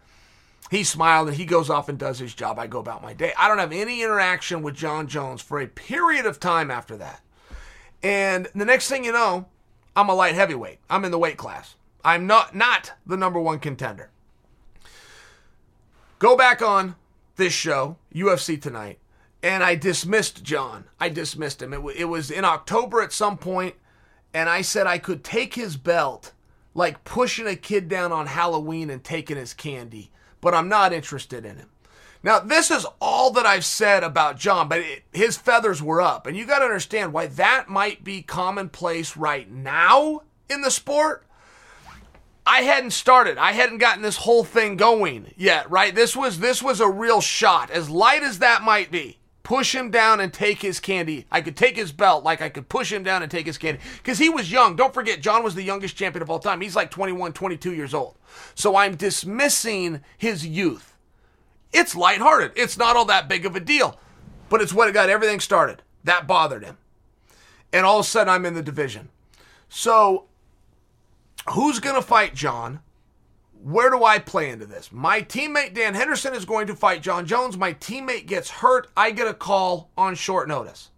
A: He smiled and he goes off and does his job. I go about my day. I don't have any interaction with Jon Jones for a period of time after that. And the next thing you know, I'm a light heavyweight. I'm in the weight class. I'm not not the number one contender. Go back on this show, UFC tonight, and I dismissed Jon. I dismissed him. It, w- it was in October at some point, and I said I could take his belt like pushing a kid down on Halloween and taking his candy, but I'm not interested in him. Now, this is all that I've said about Jon, but it, his feathers were up. And you got to understand why that might be commonplace right now in the sport. I hadn't started. I hadn't gotten this whole thing going yet, right? This was this was a real shot. As light as that might be. Push him down and take his candy. I could take his belt like I could push him down and take his candy. Because he was young. Don't forget, Jon was the youngest champion of all time. He's like 21, 22 years old. So I'm dismissing his youth. It's lighthearted. It's not all that big of a deal. But it's what got everything started. That bothered him. And all of a sudden, I'm in the division. So, who's going to fight Jon? Where do I play into this? My teammate Dan Henderson is going to fight Jon Jones. My teammate gets hurt. I get a call on short notice.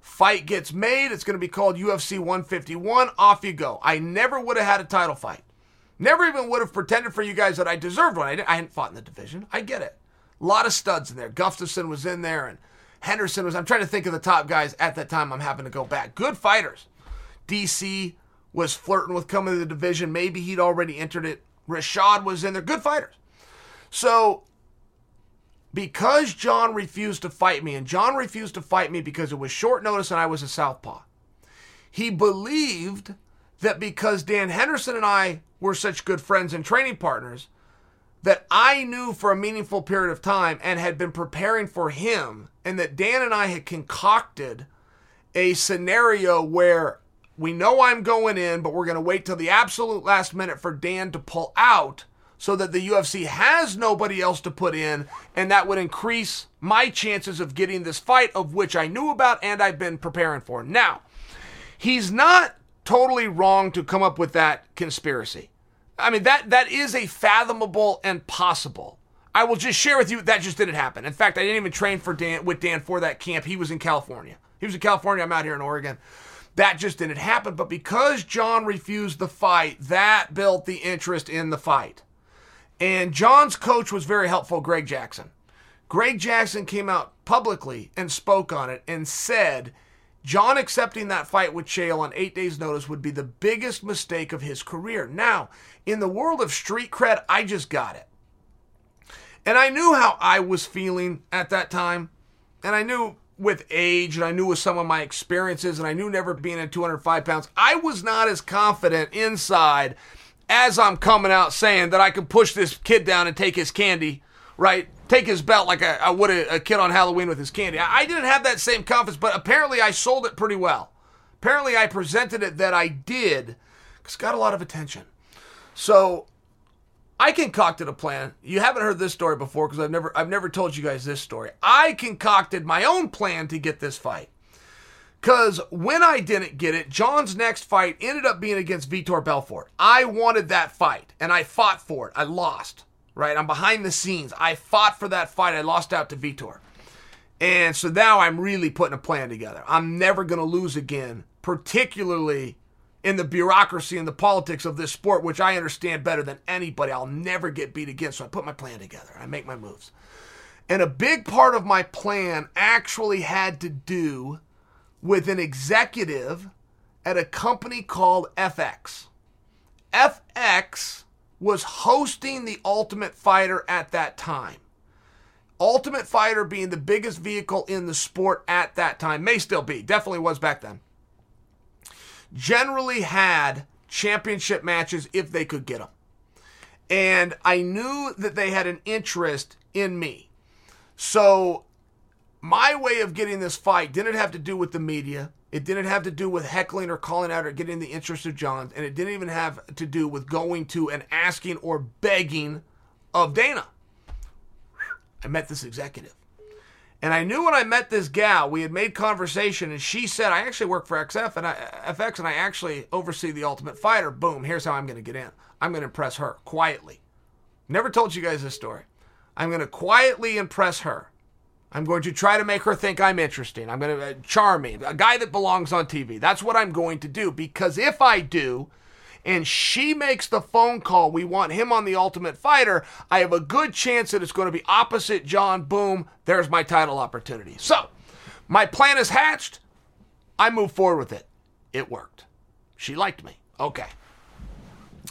A: Fight gets made. It's going to be called UFC 151. Off you go. I never would have had a title fight. Never even would have pretended for you guys that I deserved one. I, I hadn't fought in the division. I get it. A lot of studs in there. Gustafsson was in there, and Henderson was. I'm trying to think of the top guys at that time. I'm having to go back. Good fighters. DC was flirting with coming to the division. Maybe he'd already entered it. Rashad was in there. Good fighters. So, because Jon refused to fight me, and Jon refused to fight me because it was short notice and I was a southpaw, he believed that because Dan Henderson and I were such good friends and training partners, that I knew for a meaningful period of time and had been preparing for him, and that Dan and I had concocted a scenario where we know I'm going in, but we're going to wait till the absolute last minute for Dan to pull out so that the UFC has nobody else to put in, and that would increase my chances of getting this fight, of which I knew about and I've been preparing for. Now, he's not totally wrong to come up with that conspiracy. I mean, that that is a fathomable and possible. I will just share with you that just didn't happen. In fact, I didn't even train for Dan with Dan for that camp. He was in California. He was in California. I'm out here in Oregon. That just didn't happen. But because Jon refused the fight, that built the interest in the fight. And Jon's coach was very helpful, Greg Jackson. Greg Jackson came out publicly and spoke on it and said Jon accepting that fight with Chael on eight days' notice would be the biggest mistake of his career. Now, in the world of street cred, I just got it. And I knew how I was feeling at that time. And I knew with age, and I knew with some of my experiences, and I knew never being at 205 pounds, I was not as confident inside as I'm coming out saying that I could push this kid down and take his candy, right? take his belt like I, I would a, a, kid on Halloween with his candy. I, I didn't have that same confidence, but apparently I sold it pretty well. Apparently I presented it that I did because got a lot of attention. So I concocted a plan. You haven't heard this story before because I've never I've never told you guys this story. I concocted my own plan to get this fight. Cause when I didn't get it, Jon's next fight ended up being against Vitor Belfort. I wanted that fight and I fought for it. I lost right? I'm behind the scenes. I fought for that fight. I lost out to Vitor. And so now I'm really putting a plan together. I'm never going to lose again, particularly in the bureaucracy and the politics of this sport, which I understand better than anybody. I'll never get beat again. So I put my plan together. I make my moves. And a big part of my plan actually had to do with an executive at a company called FX. FX was hosting the Ultimate Fighter at that time. Ultimate Fighter being the biggest vehicle in the sport at that time, may still be, definitely was back then, generally had championship matches if they could get them. And I knew that they had an interest in me. So my way of getting this fight didn't have to do with the media. It didn't have to do with heckling or calling out or getting the interest of Jon. And it didn't even have to do with going to and asking or begging of Dana. I met this executive. And I knew when I met this gal, we had made conversation, and she said, "I actually work for XF and I, FX, and I actually oversee the Ultimate Fighter. Boom! Here's how I'm going to get in. I'm going to impress her quietly. Never told you guys this story. I'm going to quietly impress her. I'm going to try to make her think I'm interesting. I'm going to uh, charm me, a guy that belongs on TV. That's what I'm going to do because if I do, and she makes the phone call, we want him on the Ultimate Fighter, I have a good chance that it's going to be opposite Jon. Boom, there's my title opportunity. So, my plan is hatched. I move forward with it. It worked. She liked me. Okay.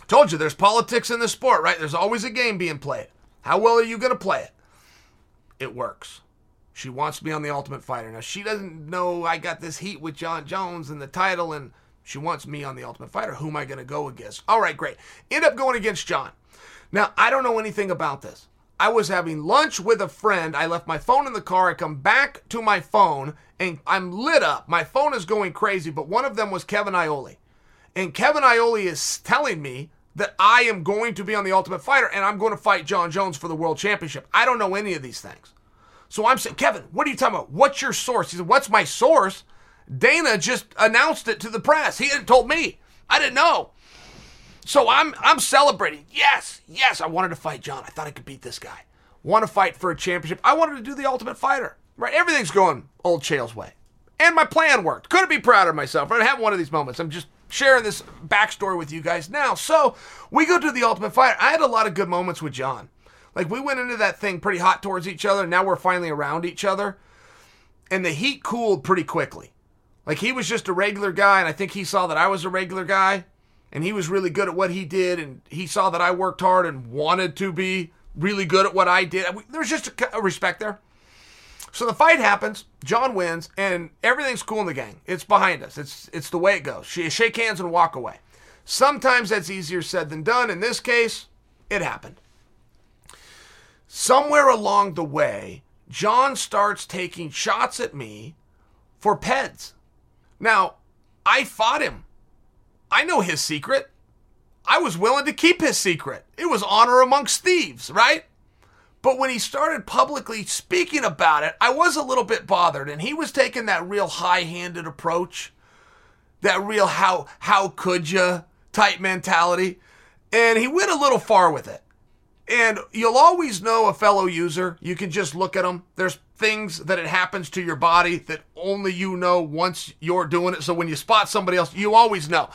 A: Told you there's politics in the sport, right? There's always a game being played. How well are you going to play it? It works. She wants me on the Ultimate Fighter. Now, she doesn't know I got this heat with Jon Jones and the title and she wants me on the Ultimate Fighter. Who am I going to go against? All right, great. End up going against Jon. Now, I don't know anything about this. I was having lunch with a friend. I left my phone in the car. I come back to my phone and I'm lit up. My phone is going crazy, but one of them was Kevin Iole. And Kevin Iole is telling me that I am going to be on the Ultimate Fighter and I'm going to fight Jon Jones for the World Championship. I don't know any of these things. So I'm saying, Kevin, what are you talking about? What's your source? He said, What's my source? Dana just announced it to the press. He hadn't told me. I didn't know. So I'm I'm celebrating. Yes, yes, I wanted to fight Jon. I thought I could beat this guy. Want to fight for a championship. I wanted to do the ultimate fighter. Right? Everything's going old Chael's way. And my plan worked. Couldn't be prouder of myself. I have one of these moments. I'm just sharing this backstory with you guys now. So we go to the ultimate fighter. I had a lot of good moments with Jon. Like we went into that thing pretty hot towards each other. Now we're finally around each other. And the heat cooled pretty quickly. Like he was just a regular guy, and I think he saw that I was a regular guy, and he was really good at what he did, and he saw that I worked hard and wanted to be really good at what I did. There's just a, respect there. So the fight happens, Jon wins, and everything's cool in the gang. It's behind us. It's it's the way it goes. Shake hands and walk away. Sometimes that's easier said than done. In this case, it happened. Somewhere along the way, Jon starts taking shots at me for PEDs. Now, I fought him. I know his secret. I was willing to keep his secret. It was honor amongst thieves, right? But when he started publicly speaking about it, I was a little bit bothered. And he was taking that real high handed approach, that real how, how could you type mentality. And he went a little far with it. And you'll always know a fellow user. You can just look at them. There's things that it happens to your body that only you know once you're doing it. So when you spot somebody else, you always know.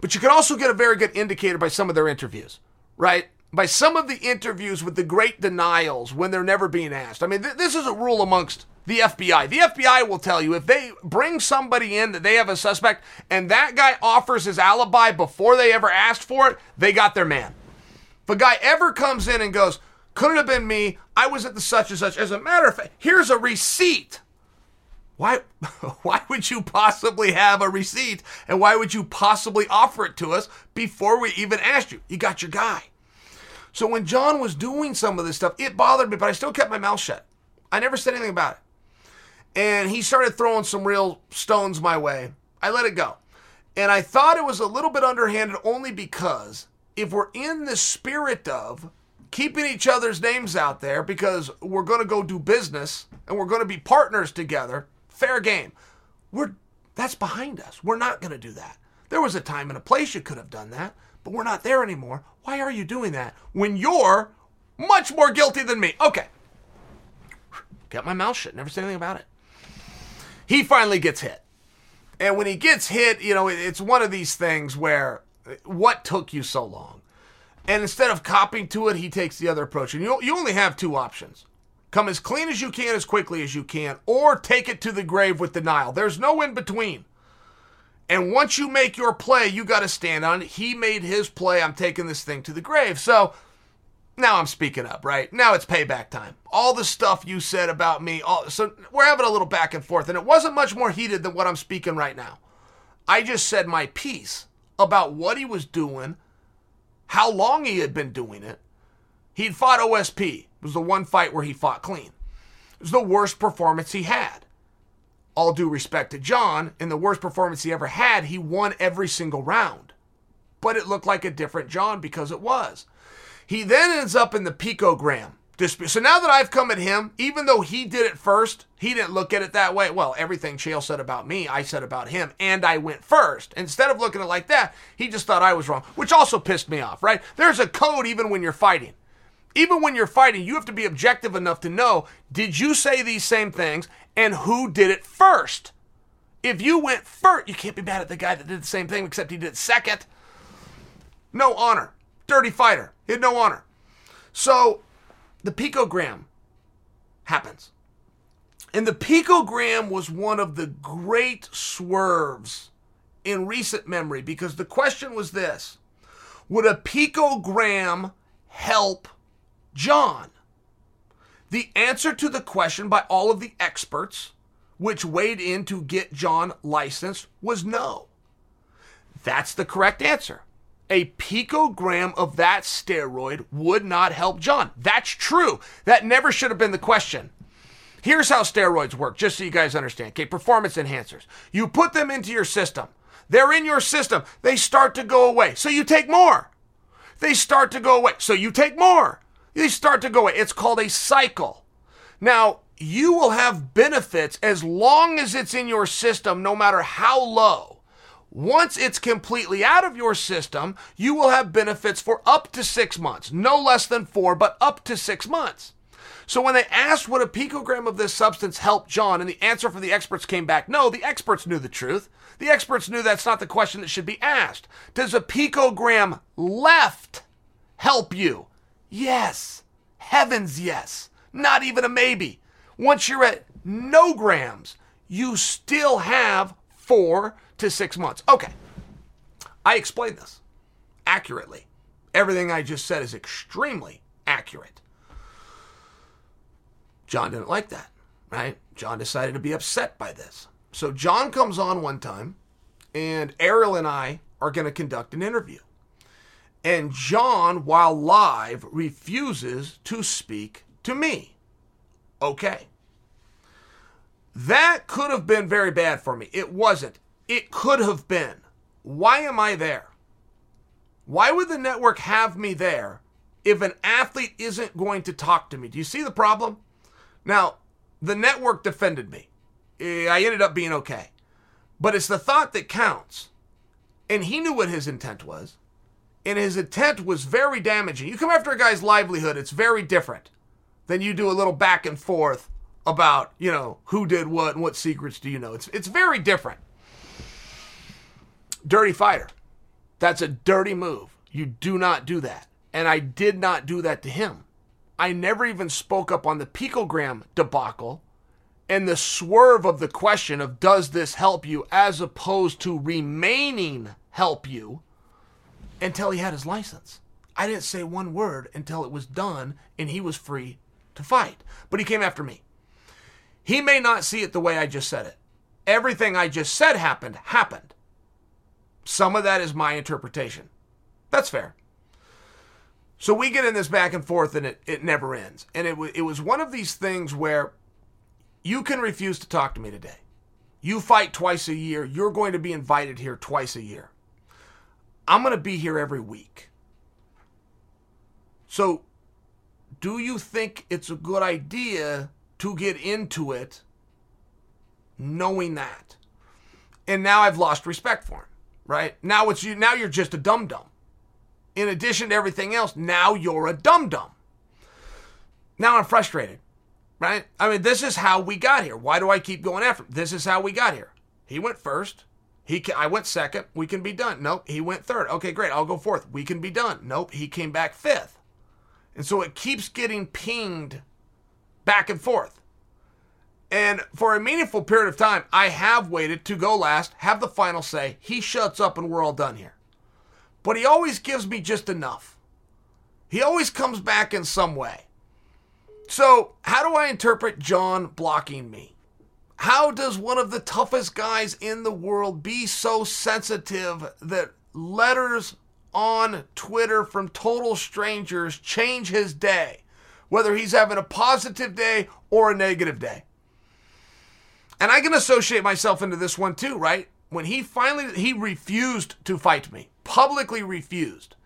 A: But you can also get a very good indicator by some of their interviews, right? By some of the interviews with the great denials when they're never being asked. I mean, th- this is a rule amongst the FBI. The FBI will tell you if they bring somebody in that they have a suspect and that guy offers his alibi before they ever asked for it, they got their man. If a guy ever comes in and goes, couldn't have been me. I was at the such and such. As a matter of fact, here's a receipt. Why, [laughs] why would you possibly have a receipt and why would you possibly offer it to us before we even asked you? You got your guy. So when Jon was doing some of this stuff, it bothered me, but I still kept my mouth shut. I never said anything about it. And he started throwing some real stones my way. I let it go. And I thought it was a little bit underhanded only because if we're in the spirit of keeping each other's names out there because we're going to go do business and we're going to be partners together. Fair game. We're that's behind us. We're not going to do that. There was a time and a place you could have done that, but we're not there anymore. Why are you doing that when you're much more guilty than me? Okay. Got my mouth shut. Never said anything about it. He finally gets hit. And when he gets hit, you know, it's one of these things where what took you so long? And instead of copying to it, he takes the other approach. And you, you only have two options come as clean as you can, as quickly as you can, or take it to the grave with denial. There's no in between. And once you make your play, you got to stand on it. He made his play. I'm taking this thing to the grave. So now I'm speaking up, right? Now it's payback time. All the stuff you said about me, all, so we're having a little back and forth, and it wasn't much more heated than what I'm speaking right now. I just said my piece about what he was doing, how long he had been doing it. He'd fought OSP. It was the one fight where he fought clean. It was the worst performance he had. All due respect to Jon, in the worst performance he ever had, he won every single round. But it looked like a different Jon because it was. He then ends up in the picogram dispute. So now that I've come at him, even though he did it first, he didn't look at it that way. Well, everything Chael said about me, I said about him, and I went first. Instead of looking at it like that, he just thought I was wrong, which also pissed me off, right? There's a code even when you're fighting. Even when you're fighting, you have to be objective enough to know did you say these same things and who did it first? If you went first, you can't be mad at the guy that did the same thing except he did it second. No honor. Dirty fighter. He had no honor. So the picogram happens. And the picogram was one of the great swerves in recent memory because the question was this Would a picogram help Jon? The answer to the question by all of the experts, which weighed in to get Jon licensed, was no. That's the correct answer a picogram of that steroid would not help Jon. That's true. That never should have been the question. Here's how steroids work, just so you guys understand. Okay, performance enhancers. You put them into your system. They're in your system. They start to go away. So you take more. They start to go away. So you take more. They start to go away. It's called a cycle. Now, you will have benefits as long as it's in your system, no matter how low. Once it's completely out of your system, you will have benefits for up to six months. No less than four, but up to six months. So when they asked would a picogram of this substance help Jon, and the answer from the experts came back no, the experts knew the truth. The experts knew that's not the question that should be asked. Does a picogram left help you? Yes. Heavens, yes. Not even a maybe. Once you're at no grams, you still have four to six months. Okay. I explained this accurately. Everything I just said is extremely accurate. Jon didn't like that, right? Jon decided to be upset by this. So Jon comes on one time, and Ariel and I are going to conduct an interview. And Jon, while live, refuses to speak to me. Okay. That could have been very bad for me. It wasn't. It could have been. Why am I there? Why would the network have me there if an athlete isn't going to talk to me? Do you see the problem? Now, the network defended me. Eh, I ended up being okay. But it's the thought that counts. And he knew what his intent was. And his intent was very damaging. You come after a guy's livelihood, it's very different than you do a little back and forth about, you know, who did what and what secrets do you know. It's it's very different. Dirty fighter. That's a dirty move. You do not do that. And I did not do that to him. I never even spoke up on the picogram debacle and the swerve of the question of does this help you as opposed to remaining help you until he had his license. I didn't say one word until it was done and he was free to fight. But he came after me. He may not see it the way I just said it. Everything I just said happened, happened. Some of that is my interpretation. That's fair. So we get in this back and forth and it, it never ends. And it, w- it was one of these things where you can refuse to talk to me today. You fight twice a year. You're going to be invited here twice a year. I'm going to be here every week. So, do you think it's a good idea to get into it knowing that? And now I've lost respect for him right? Now it's you. Now you're just a dum dum. In addition to everything else, now you're a dum dum. Now I'm frustrated, right? I mean, this is how we got here. Why do I keep going after him? This is how we got here. He went first. He, I went second. We can be done. Nope. He went third. Okay, great. I'll go fourth. We can be done. Nope. He came back fifth. And so it keeps getting pinged back and forth. And for a meaningful period of time, I have waited to go last, have the final say. He shuts up and we're all done here. But he always gives me just enough. He always comes back in some way. So, how do I interpret Jon blocking me? How does one of the toughest guys in the world be so sensitive that letters on Twitter from total strangers change his day, whether he's having a positive day or a negative day? And I can associate myself into this one too, right? When he finally he refused to fight me, publicly refused.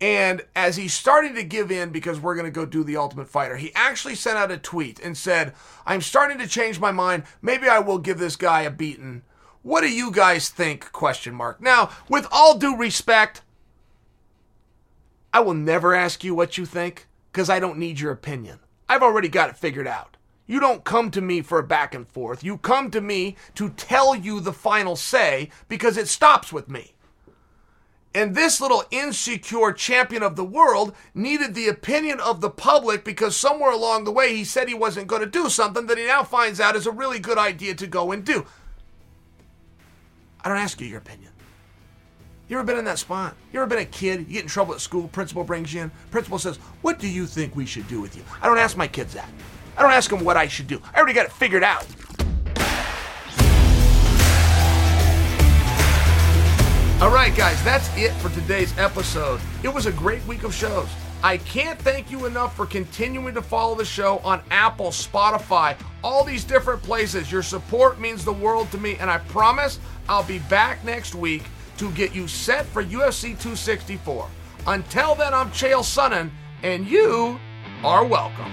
A: And as he's starting to give in because we're going to go do the Ultimate Fighter, he actually sent out a tweet and said, "I'm starting to change my mind. Maybe I will give this guy a beating. What do you guys think?" question mark. Now, with all due respect, I will never ask you what you think because I don't need your opinion. I've already got it figured out. You don't come to me for a back and forth. You come to me to tell you the final say because it stops with me. And this little insecure champion of the world needed the opinion of the public because somewhere along the way he said he wasn't going to do something that he now finds out is a really good idea to go and do. I don't ask you your opinion. You ever been in that spot? You ever been a kid? You get in trouble at school, principal brings you in. Principal says, What do you think we should do with you? I don't ask my kids that. I don't ask them what I should do. I already got it figured out. All right, guys, that's it for today's episode. It was a great week of shows. I can't thank you enough for continuing to follow the show on Apple, Spotify, all these different places. Your support means the world to me, and I promise I'll be back next week to get you set for UFC 264. Until then, I'm Chael Sonnen, and you are welcome.